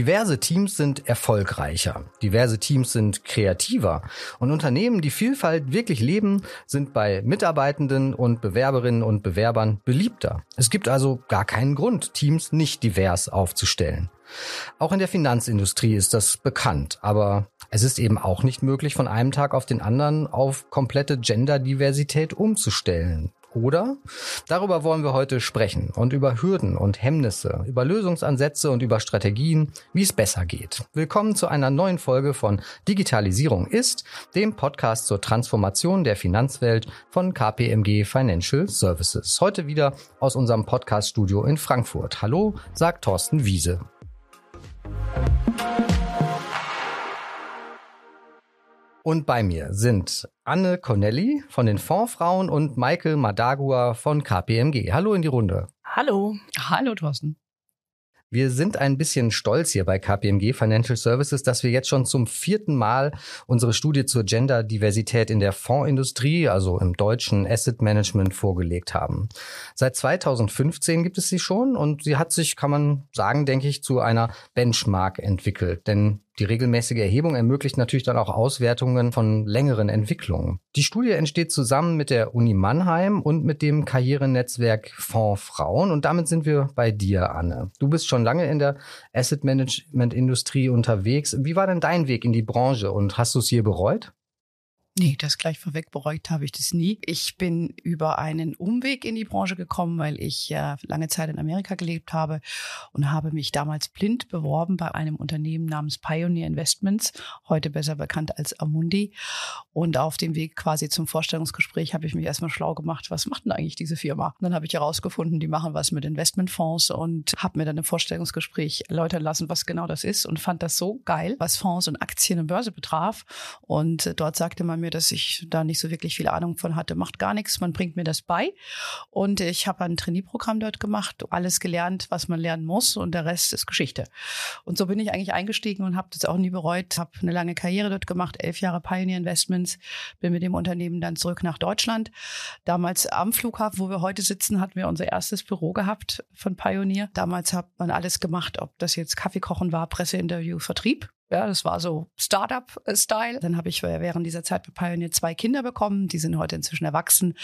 Diverse Teams sind erfolgreicher, diverse Teams sind kreativer und Unternehmen, die Vielfalt wirklich leben, sind bei Mitarbeitenden und Bewerberinnen und Bewerbern beliebter. Es gibt also gar keinen Grund, Teams nicht divers aufzustellen. Auch in der Finanzindustrie ist das bekannt, aber es ist eben auch nicht möglich, von einem Tag auf den anderen auf komplette Genderdiversität umzustellen. Oder? Darüber wollen wir heute sprechen und über Hürden und Hemmnisse, über Lösungsansätze und über Strategien, wie es besser geht. Willkommen zu einer neuen Folge von Digitalisierung ist, dem Podcast zur Transformation der Finanzwelt von KPMG Financial Services. Heute wieder aus unserem Podcaststudio in Frankfurt. Hallo, sagt Thorsten Wiese. Und bei mir sind Anne Connelly von den Fondsfrauen und Michael Madagua von KPMG. Hallo in die Runde. Hallo. Hallo, Thorsten. Wir sind ein bisschen stolz hier bei KPMG Financial Services, dass wir jetzt schon zum vierten Mal unsere Studie zur Genderdiversität in der Fondsindustrie, also im deutschen Asset Management, vorgelegt haben. Seit 2015 gibt es sie schon und sie hat sich, kann man sagen, denke ich, zu einer Benchmark entwickelt. Denn die regelmäßige Erhebung ermöglicht natürlich dann auch Auswertungen von längeren Entwicklungen. Die Studie entsteht zusammen mit der Uni Mannheim und mit dem Karrierenetzwerk Fonds Frauen. Und damit sind wir bei dir, Anne. Du bist schon lange in der Asset Management Industrie unterwegs. Wie war denn dein Weg in die Branche und hast du es hier bereut? Nee, das gleich vorweg bereut habe ich das nie. Ich bin über einen Umweg in die Branche gekommen, weil ich äh, lange Zeit in Amerika gelebt habe und habe mich damals blind beworben bei einem Unternehmen namens Pioneer Investments, heute besser bekannt als Amundi. Und auf dem Weg quasi zum Vorstellungsgespräch habe ich mich erstmal schlau gemacht, was macht denn eigentlich diese Firma? Und dann habe ich herausgefunden, die machen was mit Investmentfonds und habe mir dann im Vorstellungsgespräch erläutern lassen, was genau das ist und fand das so geil, was Fonds und Aktien und Börse betraf. Und äh, dort sagte man mir, dass ich da nicht so wirklich viel Ahnung von hatte. Macht gar nichts, man bringt mir das bei. Und ich habe ein Trainee-Programm dort gemacht, alles gelernt, was man lernen muss und der Rest ist Geschichte. Und so bin ich eigentlich eingestiegen und habe das auch nie bereut. Habe eine lange Karriere dort gemacht, elf Jahre Pioneer Investments, bin mit dem Unternehmen dann zurück nach Deutschland. Damals am Flughafen, wo wir heute sitzen, hatten wir unser erstes Büro gehabt von Pioneer. Damals hat man alles gemacht, ob das jetzt Kaffee kochen war, Presseinterview, Vertrieb. Ja, das war so Startup-Style. Dann habe ich während dieser Zeit bei Pioneer zwei Kinder bekommen. Die sind heute inzwischen erwachsen.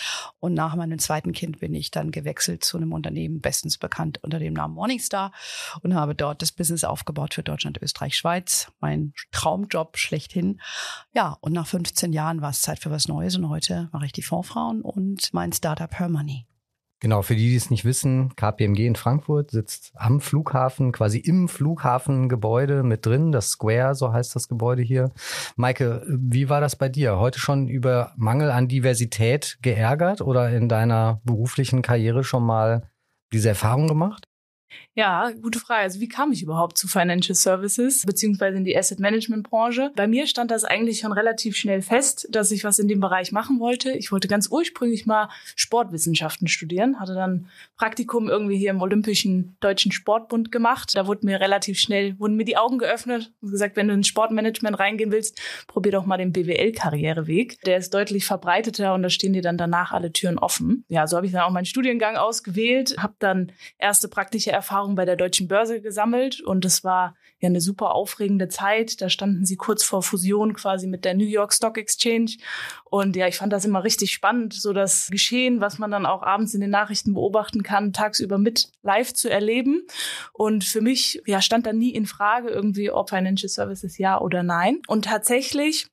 Und nach meinem zweiten Kind bin ich dann gewechselt zu einem Unternehmen, bestens bekannt unter dem Namen Morningstar und habe dort das Business aufgebaut für Deutschland, Österreich, Schweiz. Mein Traumjob schlechthin. Ja, und nach 15 Jahren war es Zeit für was Neues. Und heute mache ich die Fondsfrauen und mein Startup Her Money. Genau, für die, die es nicht wissen, KPMG in Frankfurt sitzt am Flughafen, quasi im Flughafengebäude mit drin, das Square, so heißt das Gebäude hier. Maike, wie war das bei dir? Heute schon über Mangel an Diversität geärgert oder in deiner beruflichen Karriere schon mal diese Erfahrung gemacht? Ja, gute Frage. Also wie kam ich überhaupt zu Financial Services beziehungsweise in die Asset Management Branche? Bei mir stand das eigentlich schon relativ schnell fest, dass ich was in dem Bereich machen wollte. Ich wollte ganz ursprünglich mal Sportwissenschaften studieren, hatte dann Praktikum irgendwie hier im Olympischen Deutschen Sportbund gemacht. Da wurde mir relativ schnell, wurden mir die Augen geöffnet und gesagt, wenn du in Sportmanagement reingehen willst, probier doch mal den BWL-Karriereweg. Der ist deutlich verbreiteter und da stehen dir dann danach alle Türen offen. Ja, so habe ich dann auch meinen Studiengang ausgewählt, habe dann erste praktische Erfahrung bei der Deutschen Börse gesammelt und es war ja eine super aufregende Zeit. Da standen sie kurz vor Fusion quasi mit der New York Stock Exchange und ja, ich fand das immer richtig spannend, so das Geschehen, was man dann auch abends in den Nachrichten beobachten kann, tagsüber mit live zu erleben. Und für mich ja stand dann nie in Frage irgendwie, ob Financial Services ja oder nein. Und tatsächlich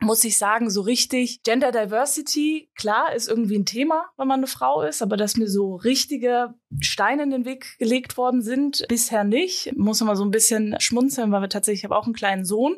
muss ich sagen, so richtig Gender Diversity, klar, ist irgendwie ein Thema, wenn man eine Frau ist, aber dass mir so richtige Steine in den Weg gelegt worden sind, bisher nicht. Muss immer so ein bisschen schmunzeln, weil wir tatsächlich, ich habe auch einen kleinen Sohn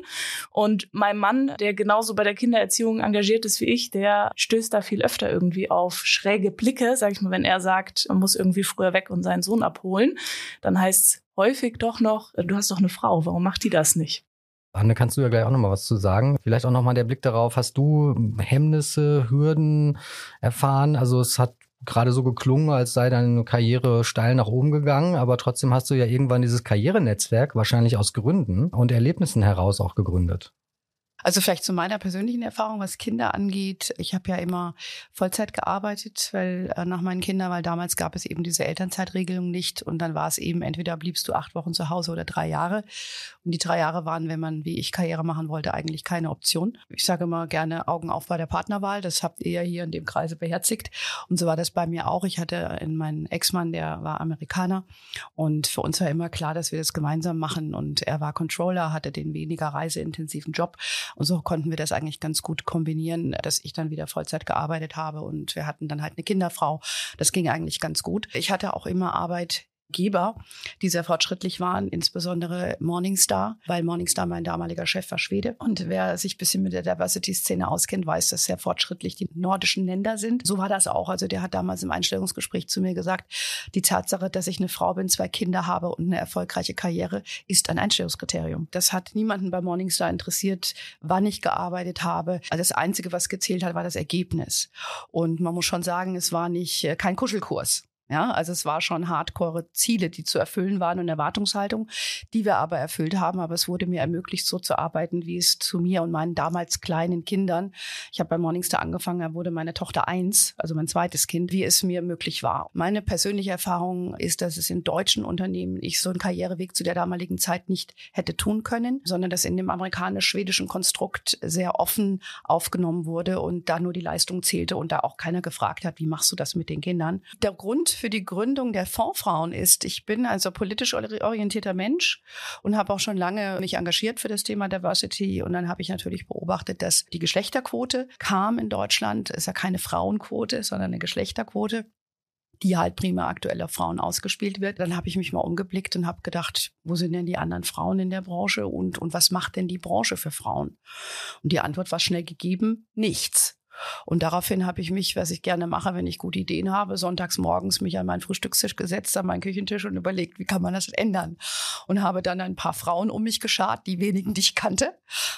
und mein Mann, der genauso bei der Kindererziehung engagiert ist wie ich, der stößt da viel öfter irgendwie auf schräge Blicke, sag ich mal, wenn er sagt, man muss irgendwie früher weg und seinen Sohn abholen, dann heißt häufig doch noch, du hast doch eine Frau, warum macht die das nicht? Anne, kannst du ja gleich auch nochmal was zu sagen. Vielleicht auch nochmal der Blick darauf, hast du Hemmnisse, Hürden erfahren? Also es hat gerade so geklungen, als sei deine Karriere steil nach oben gegangen, aber trotzdem hast du ja irgendwann dieses Karrierenetzwerk wahrscheinlich aus Gründen und Erlebnissen heraus auch gegründet. Also vielleicht zu meiner persönlichen Erfahrung, was Kinder angeht. Ich habe ja immer Vollzeit gearbeitet, weil äh, nach meinen Kindern, weil damals gab es eben diese Elternzeitregelung nicht und dann war es eben entweder bliebst du acht Wochen zu Hause oder drei Jahre. Und die drei Jahre waren, wenn man wie ich Karriere machen wollte, eigentlich keine Option. Ich sage immer gerne Augen auf bei der Partnerwahl. Das habt ihr ja hier in dem Kreise beherzigt. Und so war das bei mir auch. Ich hatte in meinen Ex-Mann, der war Amerikaner und für uns war immer klar, dass wir das gemeinsam machen. Und er war Controller, hatte den weniger reiseintensiven Job und so konnten wir das eigentlich ganz gut kombinieren, dass ich dann wieder Vollzeit gearbeitet habe und wir hatten dann halt eine Kinderfrau. Das ging eigentlich ganz gut. Ich hatte auch immer Arbeit Geber, die sehr fortschrittlich waren, insbesondere Morningstar, weil Morningstar mein damaliger Chef war Schwede. Und wer sich ein bisschen mit der Diversity-Szene auskennt, weiß, dass sehr fortschrittlich die nordischen Länder sind. So war das auch. Also der hat damals im Einstellungsgespräch zu mir gesagt, die Tatsache, dass ich eine Frau bin, zwei Kinder habe und eine erfolgreiche Karriere, ist ein Einstellungskriterium. Das hat niemanden bei Morningstar interessiert, wann ich gearbeitet habe. Also das Einzige, was gezählt hat, war das Ergebnis. Und man muss schon sagen, es war nicht äh, kein Kuschelkurs. Ja, also es war schon hardcore Ziele, die zu erfüllen waren und Erwartungshaltung, die wir aber erfüllt haben. Aber es wurde mir ermöglicht, so zu arbeiten, wie es zu mir und meinen damals kleinen Kindern. Ich habe bei Morningstar angefangen, da wurde meine Tochter eins, also mein zweites Kind, wie es mir möglich war. Meine persönliche Erfahrung ist, dass es in deutschen Unternehmen ich so einen Karriereweg zu der damaligen Zeit nicht hätte tun können, sondern dass in dem amerikanisch-schwedischen Konstrukt sehr offen aufgenommen wurde und da nur die Leistung zählte und da auch keiner gefragt hat, wie machst du das mit den Kindern. Der Grund für die Gründung der Fondsfrauen ist, ich bin also politisch orientierter Mensch und habe auch schon lange mich engagiert für das Thema Diversity. Und dann habe ich natürlich beobachtet, dass die Geschlechterquote kam in Deutschland. Ist ja keine Frauenquote, sondern eine Geschlechterquote die halt prima aktuell auf Frauen ausgespielt wird. Dann habe ich mich mal umgeblickt und habe gedacht, wo sind denn die anderen Frauen in der Branche und, und was macht denn die Branche für Frauen? Und die Antwort war schnell gegeben, nichts. Und daraufhin habe ich mich, was ich gerne mache, wenn ich gute Ideen habe, sonntags morgens mich an meinen Frühstückstisch gesetzt, an meinen Küchentisch und überlegt, wie kann man das ändern? Und habe dann ein paar Frauen um mich geschart, die wenigen, die ich kannte.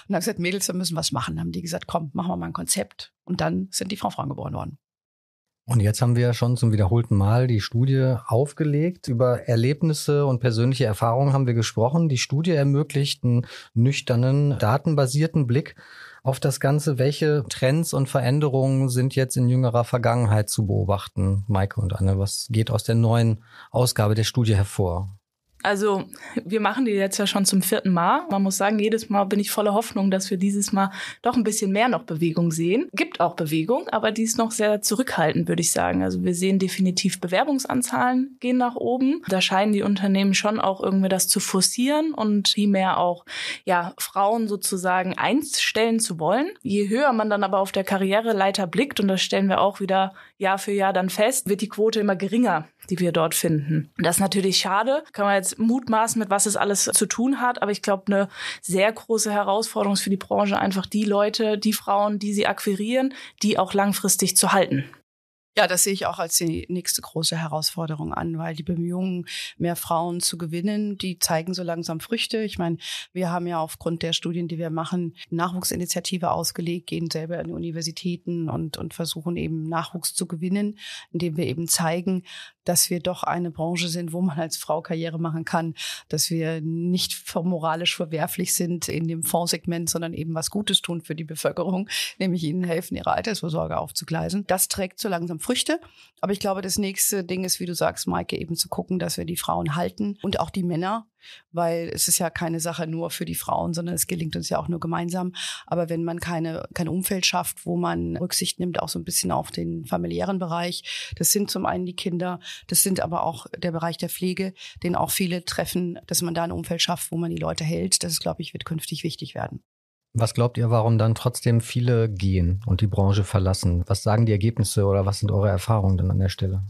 Und habe gesagt, Mädels, wir müssen was machen. Dann haben die gesagt, komm, machen wir mal ein Konzept. Und dann sind die Frau Frauen geboren worden. Und jetzt haben wir schon zum wiederholten Mal die Studie aufgelegt. Über Erlebnisse und persönliche Erfahrungen haben wir gesprochen. Die Studie ermöglicht einen nüchternen, datenbasierten Blick auf das Ganze. Welche Trends und Veränderungen sind jetzt in jüngerer Vergangenheit zu beobachten, Maike und Anne? Was geht aus der neuen Ausgabe der Studie hervor? Also wir machen die jetzt ja schon zum vierten Mal. Man muss sagen, jedes Mal bin ich voller Hoffnung, dass wir dieses Mal doch ein bisschen mehr noch Bewegung sehen. Gibt auch Bewegung, aber die ist noch sehr zurückhaltend, würde ich sagen. Also wir sehen definitiv Bewerbungsanzahlen gehen nach oben. Da scheinen die Unternehmen schon auch irgendwie das zu forcieren und primär auch ja Frauen sozusagen einstellen zu wollen. Je höher man dann aber auf der Karriereleiter blickt und das stellen wir auch wieder Jahr für Jahr dann fest, wird die Quote immer geringer die wir dort finden. Das ist natürlich schade. Kann man jetzt mutmaßen, mit was es alles zu tun hat. Aber ich glaube, eine sehr große Herausforderung ist für die Branche einfach die Leute, die Frauen, die sie akquirieren, die auch langfristig zu halten. Ja, das sehe ich auch als die nächste große Herausforderung an, weil die Bemühungen, mehr Frauen zu gewinnen, die zeigen so langsam Früchte. Ich meine, wir haben ja aufgrund der Studien, die wir machen, Nachwuchsinitiative ausgelegt, gehen selber die Universitäten und, und versuchen eben Nachwuchs zu gewinnen, indem wir eben zeigen, dass wir doch eine Branche sind, wo man als Frau Karriere machen kann, dass wir nicht moralisch verwerflich sind in dem Fondssegment, sondern eben was Gutes tun für die Bevölkerung, nämlich ihnen helfen, ihre Altersvorsorge aufzugleisen. Das trägt so langsam Früchte. Aber ich glaube, das nächste Ding ist, wie du sagst, Maike, eben zu gucken, dass wir die Frauen halten und auch die Männer weil es ist ja keine Sache nur für die Frauen, sondern es gelingt uns ja auch nur gemeinsam. Aber wenn man keine, kein Umfeld schafft, wo man Rücksicht nimmt, auch so ein bisschen auf den familiären Bereich, das sind zum einen die Kinder, das sind aber auch der Bereich der Pflege, den auch viele treffen, dass man da ein Umfeld schafft, wo man die Leute hält. Das, glaube ich, wird künftig wichtig werden. Was glaubt ihr, warum dann trotzdem viele gehen und die Branche verlassen? Was sagen die Ergebnisse oder was sind eure Erfahrungen dann an der Stelle?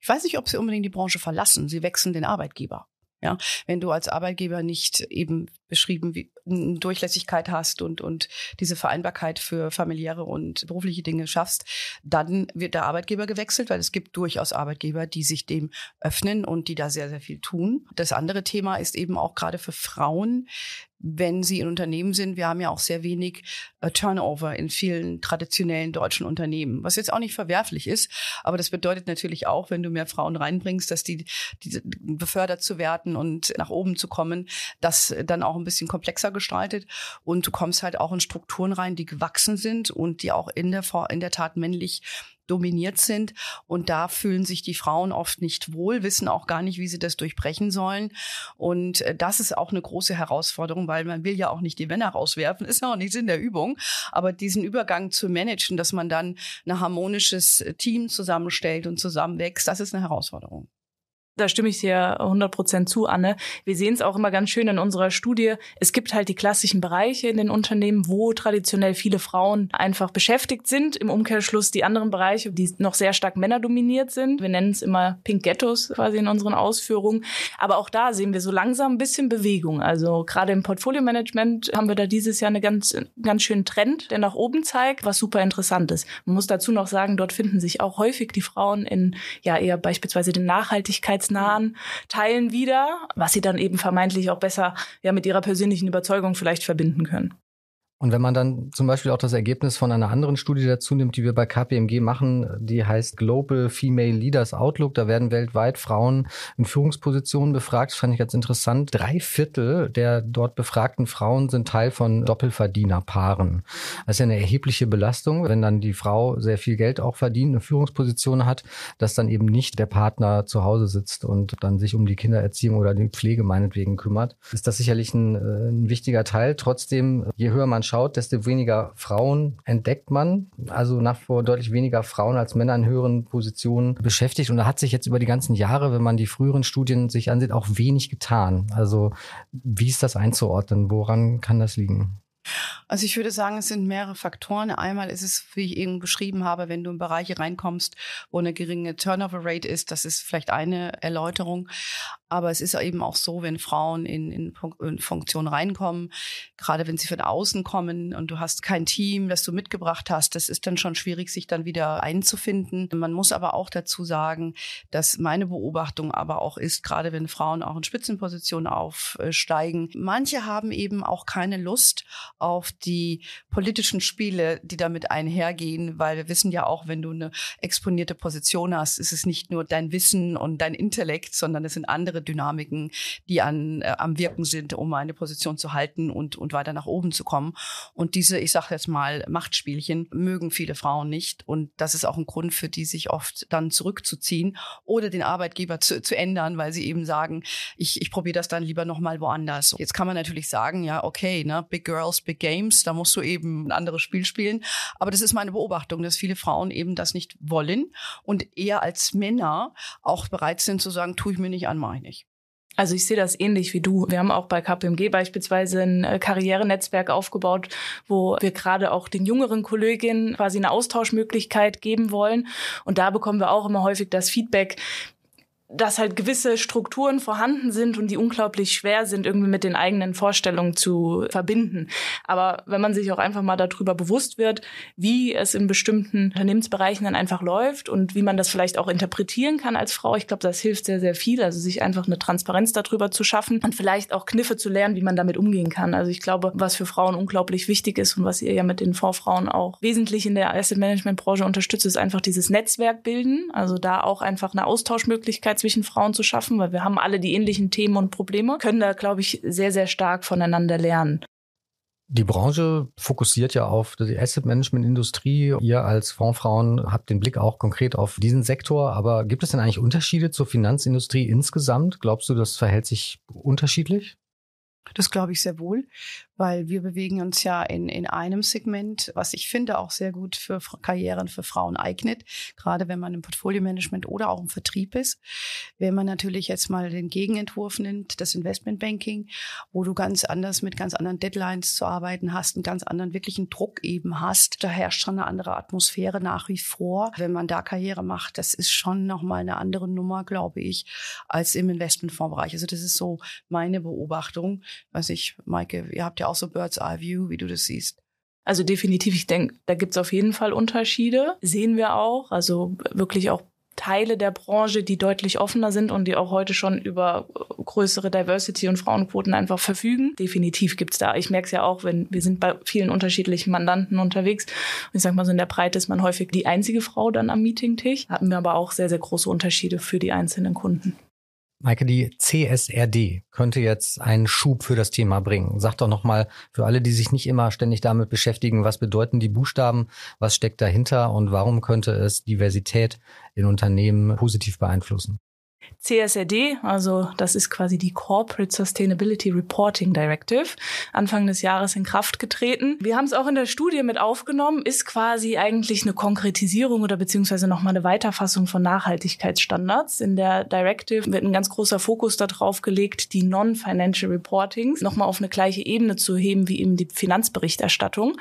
Ich weiß nicht, ob sie unbedingt die Branche verlassen. Sie wechseln den Arbeitgeber. Ja, wenn du als Arbeitgeber nicht eben beschrieben wie Durchlässigkeit hast und und diese Vereinbarkeit für familiäre und berufliche Dinge schaffst, dann wird der Arbeitgeber gewechselt, weil es gibt durchaus Arbeitgeber, die sich dem öffnen und die da sehr sehr viel tun. Das andere Thema ist eben auch gerade für Frauen wenn sie in Unternehmen sind. Wir haben ja auch sehr wenig äh, Turnover in vielen traditionellen deutschen Unternehmen, was jetzt auch nicht verwerflich ist. Aber das bedeutet natürlich auch, wenn du mehr Frauen reinbringst, dass die, die befördert zu werden und nach oben zu kommen, das dann auch ein bisschen komplexer gestaltet und du kommst halt auch in Strukturen rein, die gewachsen sind und die auch in der, in der Tat männlich dominiert sind. Und da fühlen sich die Frauen oft nicht wohl, wissen auch gar nicht, wie sie das durchbrechen sollen. Und äh, das ist auch eine große Herausforderung, weil man will ja auch nicht die Männer rauswerfen, ist ja auch nicht in der Übung. Aber diesen Übergang zu managen, dass man dann ein harmonisches Team zusammenstellt und zusammenwächst, das ist eine Herausforderung. Da stimme ich dir 100 Prozent zu, Anne. Wir sehen es auch immer ganz schön in unserer Studie. Es gibt halt die klassischen Bereiche in den Unternehmen, wo traditionell viele Frauen einfach beschäftigt sind. Im Umkehrschluss die anderen Bereiche, die noch sehr stark männerdominiert sind. Wir nennen es immer Pink Ghettos quasi in unseren Ausführungen. Aber auch da sehen wir so langsam ein bisschen Bewegung. Also gerade im Portfolio-Management haben wir da dieses Jahr einen ganz, ganz schönen Trend, der nach oben zeigt, was super interessant ist. Man muss dazu noch sagen, dort finden sich auch häufig die Frauen in ja eher beispielsweise den Nachhaltigkeits wahrheitsnahen Teilen wieder, was sie dann eben vermeintlich auch besser ja mit ihrer persönlichen Überzeugung vielleicht verbinden können. Und wenn man dann zum Beispiel auch das Ergebnis von einer anderen Studie dazu nimmt, die wir bei KPMG machen, die heißt Global Female Leaders Outlook, da werden weltweit Frauen in Führungspositionen befragt. Das fand ich ganz interessant. Drei Viertel der dort befragten Frauen sind Teil von Doppelverdienerpaaren. Das ist ja eine erhebliche Belastung, wenn dann die Frau sehr viel Geld auch verdient, eine Führungsposition hat, dass dann eben nicht der Partner zu Hause sitzt und dann sich um die Kindererziehung oder die Pflege meinetwegen kümmert. Ist das sicherlich ein, äh, ein wichtiger Teil. Trotzdem, je höher man schaut, desto weniger Frauen entdeckt man. Also nach vor deutlich weniger Frauen als Männer in höheren Positionen beschäftigt. Und da hat sich jetzt über die ganzen Jahre, wenn man die früheren Studien sich ansieht, auch wenig getan. Also wie ist das einzuordnen? Woran kann das liegen? Also ich würde sagen, es sind mehrere Faktoren. Einmal ist es, wie ich eben beschrieben habe, wenn du in Bereiche reinkommst, wo eine geringe Turnover Rate ist, das ist vielleicht eine Erläuterung. Aber es ist eben auch so, wenn Frauen in, in, Funktion reinkommen, gerade wenn sie von außen kommen und du hast kein Team, das du mitgebracht hast, das ist dann schon schwierig, sich dann wieder einzufinden. Man muss aber auch dazu sagen, dass meine Beobachtung aber auch ist, gerade wenn Frauen auch in Spitzenpositionen aufsteigen, manche haben eben auch keine Lust auf die politischen Spiele, die damit einhergehen, weil wir wissen ja auch, wenn du eine exponierte Position hast, ist es nicht nur dein Wissen und dein Intellekt, sondern es sind andere Dynamiken, die an, äh, am Wirken sind, um eine Position zu halten und, und weiter nach oben zu kommen. Und diese, ich sage jetzt mal, Machtspielchen mögen viele Frauen nicht. Und das ist auch ein Grund für die, sich oft dann zurückzuziehen oder den Arbeitgeber zu, zu ändern, weil sie eben sagen, ich, ich probiere das dann lieber nochmal woanders. Jetzt kann man natürlich sagen, ja, okay, ne, Big Girls, Big Games, da musst du eben ein anderes Spiel spielen. Aber das ist meine Beobachtung, dass viele Frauen eben das nicht wollen und eher als Männer auch bereit sind zu sagen, tue ich mir nicht an, mache. Also ich sehe das ähnlich wie du. Wir haben auch bei KPMG beispielsweise ein äh, Karrierenetzwerk aufgebaut, wo wir gerade auch den jüngeren Kolleginnen quasi eine Austauschmöglichkeit geben wollen. Und da bekommen wir auch immer häufig das Feedback, dass halt gewisse Strukturen vorhanden sind und die unglaublich schwer sind, irgendwie mit den eigenen Vorstellungen zu verbinden. Aber wenn man sich auch einfach mal darüber bewusst wird, wie es in bestimmten Unternehmensbereichen dann einfach läuft und wie man das vielleicht auch interpretieren kann als Frau, ich glaube, das hilft sehr, sehr viel. Also sich einfach eine Transparenz darüber zu schaffen und vielleicht auch Kniffe zu lernen, wie man damit umgehen kann. Also ich glaube, was für Frauen unglaublich wichtig ist und was ihr ja mit den Vorfrauen auch wesentlich in der Asset Management Branche unterstützt, ist einfach dieses Netzwerk bilden. Also da auch einfach eine Austauschmöglichkeit zwischen Frauen zu schaffen, weil wir haben alle die ähnlichen Themen und Probleme, können da, glaube ich, sehr, sehr stark voneinander lernen. Die Branche fokussiert ja auf die Asset Management Industrie. Ihr als Fondsfrauen habt den Blick auch konkret auf diesen Sektor. Aber gibt es denn eigentlich Unterschiede zur Finanzindustrie insgesamt? Glaubst du, das verhält sich unterschiedlich? Das glaube ich sehr wohl, weil wir bewegen uns ja in, in einem Segment, was ich finde auch sehr gut für Karrieren für Frauen eignet, gerade wenn man im Portfolio-Management oder auch im Vertrieb ist. Wenn man natürlich jetzt mal den Gegenentwurf nimmt, das Investmentbanking, wo du ganz anders mit ganz anderen Deadlines zu arbeiten hast, einen ganz anderen wirklichen Druck eben hast, da herrscht schon eine andere Atmosphäre nach wie vor. Wenn man da Karriere macht, das ist schon nochmal eine andere Nummer, glaube ich, als im Investmentfondsbereich. Also das ist so meine Beobachtung weiß ich, Maike, ihr habt ja auch so Bird's Eye View, wie du das siehst. Also definitiv, ich denke, da gibt's auf jeden Fall Unterschiede. Sehen wir auch. Also wirklich auch Teile der Branche, die deutlich offener sind und die auch heute schon über größere Diversity und Frauenquoten einfach verfügen. Definitiv gibt's da. Ich merke es ja auch, wenn wir sind bei vielen unterschiedlichen Mandanten unterwegs. Und ich sag mal so in der Breite ist man häufig die einzige Frau dann am Meetingtisch. Hatten wir aber auch sehr, sehr große Unterschiede für die einzelnen Kunden. Maike, die CSRD könnte jetzt einen Schub für das Thema bringen. Sag doch nochmal für alle, die sich nicht immer ständig damit beschäftigen, was bedeuten die Buchstaben, was steckt dahinter und warum könnte es Diversität in Unternehmen positiv beeinflussen? CSRD, also das ist quasi die Corporate Sustainability Reporting Directive, Anfang des Jahres in Kraft getreten. Wir haben es auch in der Studie mit aufgenommen, ist quasi eigentlich eine Konkretisierung oder beziehungsweise nochmal eine Weiterfassung von Nachhaltigkeitsstandards. In der Directive wird ein ganz großer Fokus darauf gelegt, die Non-Financial Reportings nochmal auf eine gleiche Ebene zu heben wie eben die Finanzberichterstattung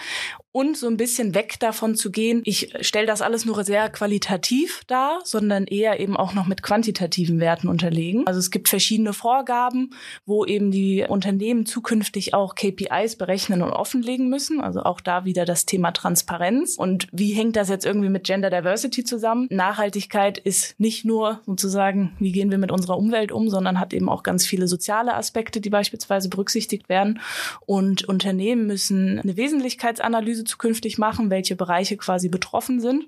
und so ein bisschen weg davon zu gehen, ich stelle das alles nur sehr qualitativ dar, sondern eher eben auch noch mit quantitativen Werten unterlegen. Also es gibt verschiedene Vorgaben, wo eben die Unternehmen zukünftig auch KPIs berechnen und offenlegen müssen. Also auch da wieder das Thema Transparenz. Und wie hängt das jetzt irgendwie mit Gender Diversity zusammen? Nachhaltigkeit ist nicht nur sozusagen, wie gehen wir mit unserer Umwelt um, sondern hat eben auch ganz viele soziale Aspekte, die beispielsweise berücksichtigt werden. Und Unternehmen müssen eine Wesentlichkeitsanalyse zukünftig machen, welche Bereiche quasi betroffen sind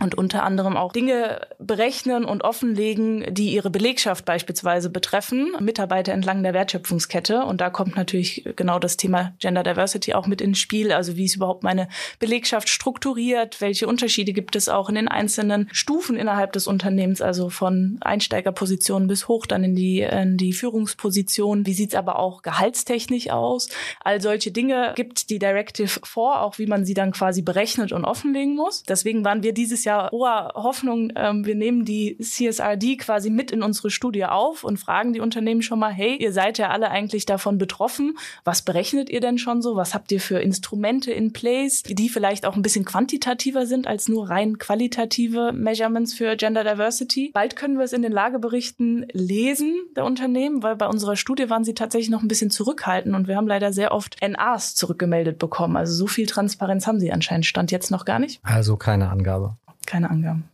und unter anderem auch Dinge berechnen und offenlegen, die ihre Belegschaft beispielsweise betreffen, Mitarbeiter entlang der Wertschöpfungskette. Und da kommt natürlich genau das Thema Gender Diversity auch mit ins Spiel. Also wie ist überhaupt meine Belegschaft strukturiert? Welche Unterschiede gibt es auch in den einzelnen Stufen innerhalb des Unternehmens? Also von Einsteigerpositionen bis hoch dann in die, in die Führungsposition. Wie sieht's aber auch gehaltstechnisch aus? All solche Dinge gibt die Directive vor, auch wie man sie dann quasi berechnet und offenlegen muss. Deswegen waren wir dieses ja hoher Hoffnung, ähm, wir nehmen die CSRD quasi mit in unsere Studie auf und fragen die Unternehmen schon mal, hey, ihr seid ja alle eigentlich davon betroffen. Was berechnet ihr denn schon so? Was habt ihr für Instrumente in place, die vielleicht auch ein bisschen quantitativer sind als nur rein qualitative Measurements für Gender Diversity? Bald können wir es in den Lageberichten lesen der Unternehmen, weil bei unserer Studie waren sie tatsächlich noch ein bisschen zurückhaltend und wir haben leider sehr oft NAs zurückgemeldet bekommen. Also so viel Transparenz haben sie anscheinend Stand jetzt noch gar nicht. Also keine Angabe keine Angaben.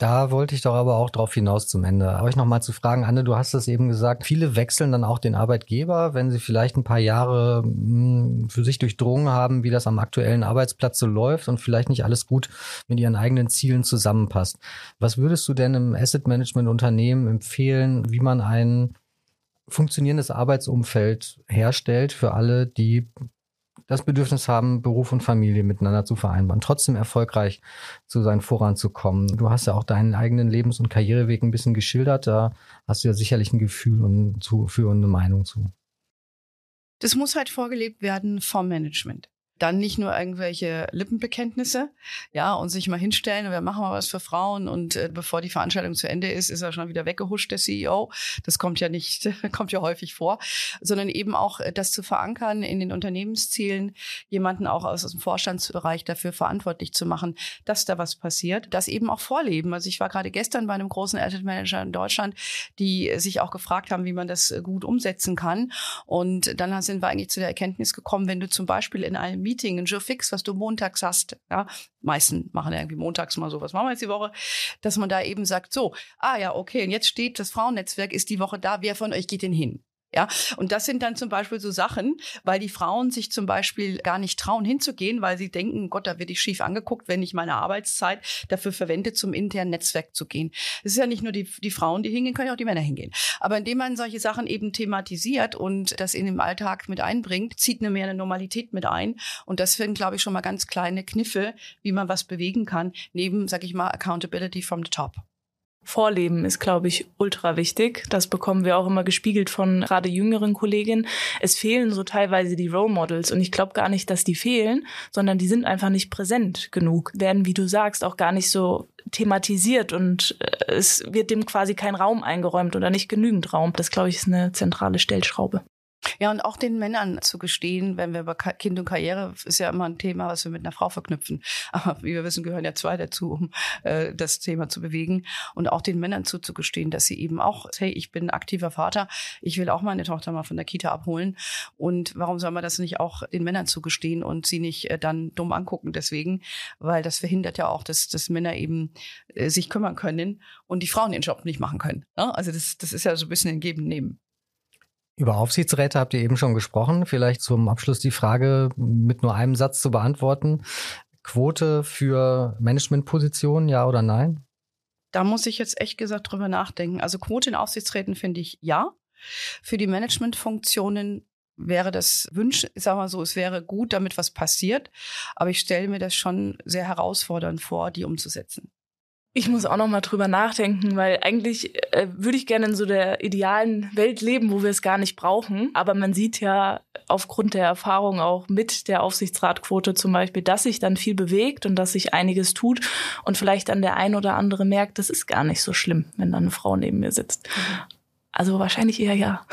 Da wollte ich doch aber auch drauf hinaus zum Ende. Euch nochmal zu fragen, Anne, du hast es eben gesagt, viele wechseln dann auch den Arbeitgeber, wenn sie vielleicht ein paar Jahre hm, für sich durchdrungen haben, wie das am aktuellen Arbeitsplatz so läuft und vielleicht nicht alles gut mit ihren eigenen Zielen zusammenpasst. Was würdest du denn im Asset Management Unternehmen empfehlen, wie man ein funktionierendes Arbeitsumfeld herstellt für alle, die das Bedürfnis haben, Beruf und Familie miteinander zu vereinbaren, trotzdem erfolgreich zu sein, voranzukommen. Du hast ja auch deinen eigenen Lebens- und Karriereweg ein bisschen geschildert. Da hast du ja sicherlich ein Gefühl und zu, für eine Meinung zu. Das muss halt vorgelebt werden vom Management dann nicht nur irgendwelche Lippenbekenntnisse, ja, und sich mal hinstellen und wir machen mal was für Frauen und äh, bevor die Veranstaltung zu Ende ist, ist er schon wieder weggehuscht, der CEO. Das kommt ja nicht, kommt ja häufig vor, sondern eben auch äh, das zu verankern in den Unternehmenszielen, jemanden auch aus, dem Vorstandsbereich dafür verantwortlich zu machen, dass da was passiert, das eben auch vorleben. Also ich war gerade gestern bei einem großen Asset Manager in Deutschland, die sich auch gefragt haben, wie man das äh, gut umsetzen kann. Und dann sind wir eigentlich zu der Erkenntnis gekommen, wenn du zum Beispiel in einem Meeting, ein Jour fix, was du montags hast. Ja, meisten machen ja irgendwie montags mal so, was machen wir jetzt die Woche, dass man da eben sagt, so, ah ja, okay, und jetzt steht das Frauennetzwerk ist die Woche da, wer von euch geht denn hin? Ja, und das sind dann zum Beispiel so Sachen, weil die Frauen sich zum Beispiel gar nicht trauen hinzugehen, weil sie denken, Gott, da werde ich schief angeguckt, wenn ich meine Arbeitszeit dafür verwende, zum internen Netzwerk zu gehen. Es ist ja nicht nur die, die Frauen, die hingehen, können ja auch die Männer hingehen. Aber indem man solche Sachen eben thematisiert und das in den Alltag mit einbringt, zieht eine mehr eine Normalität mit ein. Und das sind, glaube ich, schon mal ganz kleine Kniffe, wie man was bewegen kann, neben, sag ich mal, Accountability from the top. Vorleben ist, glaube ich, ultra wichtig. Das bekommen wir auch immer gespiegelt von gerade jüngeren Kolleginnen. Es fehlen so teilweise die Role Models und ich glaube gar nicht, dass die fehlen, sondern die sind einfach nicht präsent genug. Werden, wie du sagst, auch gar nicht so thematisiert und äh, es wird dem quasi kein Raum eingeräumt oder nicht genügend Raum. Das, glaube ich, ist eine zentrale Stellschraube. Ja, und auch den Männern zu gestehen, wenn wir über Kind und Karriere, ist ja immer ein Thema, was wir mit einer Frau verknüpfen. Aber wie wir wissen, gehören ja zwei dazu, um äh, das Thema zu bewegen. Und auch den Männern zuzugestehen, dass sie eben auch, hey, ich bin aktiver Vater, ich will auch meine Tochter mal von der Kita abholen. Und warum soll man das nicht auch den Männern zugestehen und sie nicht äh, dann dumm angucken deswegen? Weil das verhindert ja auch, dass, dass Männer eben äh, sich kümmern können und die Frauen den Job nicht machen können. Ja? Also das, das ist ja so ein bisschen ein Geben-Nehmen. Über Aufsichtsräte habt ihr eben schon gesprochen. Vielleicht zum Abschluss die Frage mit nur einem Satz zu beantworten. Quote für Managementpositionen, ja oder nein? Da muss ich jetzt echt gesagt drüber nachdenken. Also Quote in Aufsichtsräten finde ich ja. Für die Managementfunktionen wäre das Wünsch, ich sag mal so, es wäre gut, damit was passiert. Aber ich stelle mir das schon sehr herausfordernd vor, die umzusetzen. Ich muss auch noch mal drüber nachdenken, weil eigentlich äh, würde ich gerne in so der idealen Welt leben, wo wir es gar nicht brauchen. Aber man sieht ja aufgrund der Erfahrung auch mit der Aufsichtsratquote zum Beispiel, dass sich dann viel bewegt und dass sich einiges tut und vielleicht dann der ein oder andere merkt, das ist gar nicht so schlimm, wenn dann eine Frau neben mir sitzt. Also wahrscheinlich eher ja.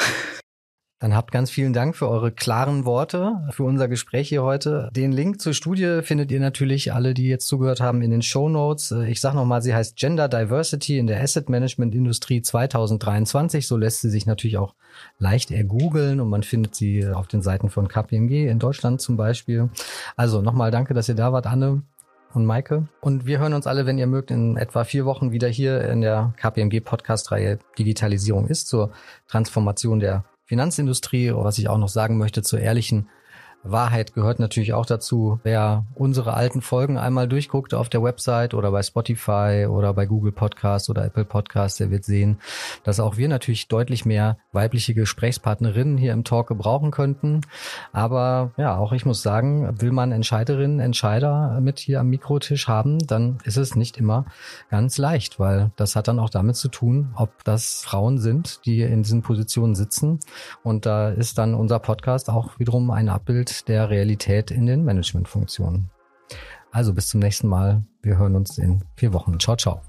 Dann habt ganz vielen Dank für eure klaren Worte, für unser Gespräch hier heute. Den Link zur Studie findet ihr natürlich alle, die jetzt zugehört haben, in den Show Notes. Ich sage nochmal, sie heißt Gender Diversity in der Asset Management Industrie 2023. So lässt sie sich natürlich auch leicht ergoogeln und man findet sie auf den Seiten von KPMG in Deutschland zum Beispiel. Also nochmal danke, dass ihr da wart, Anne und Maike. Und wir hören uns alle, wenn ihr mögt, in etwa vier Wochen wieder hier in der KPMG Podcast-Reihe Digitalisierung ist zur Transformation der Finanzindustrie. Was ich auch noch sagen möchte zur ehrlichen Wahrheit gehört natürlich auch dazu. Wer unsere alten Folgen einmal durchguckt auf der Website oder bei Spotify oder bei Google Podcast oder Apple Podcast, der wird sehen, dass auch wir natürlich deutlich mehr weibliche Gesprächspartnerinnen hier im Talk gebrauchen könnten. Aber ja, auch ich muss sagen, will man Entscheiderinnen, Entscheider mit hier am Mikrotisch haben, dann ist es nicht immer ganz leicht, weil das hat dann auch damit zu tun, ob das Frauen sind, die in diesen Positionen sitzen. Und da ist dann unser Podcast auch wiederum ein Abbild der Realität in den Managementfunktionen. Also bis zum nächsten Mal. Wir hören uns in vier Wochen. Ciao, ciao.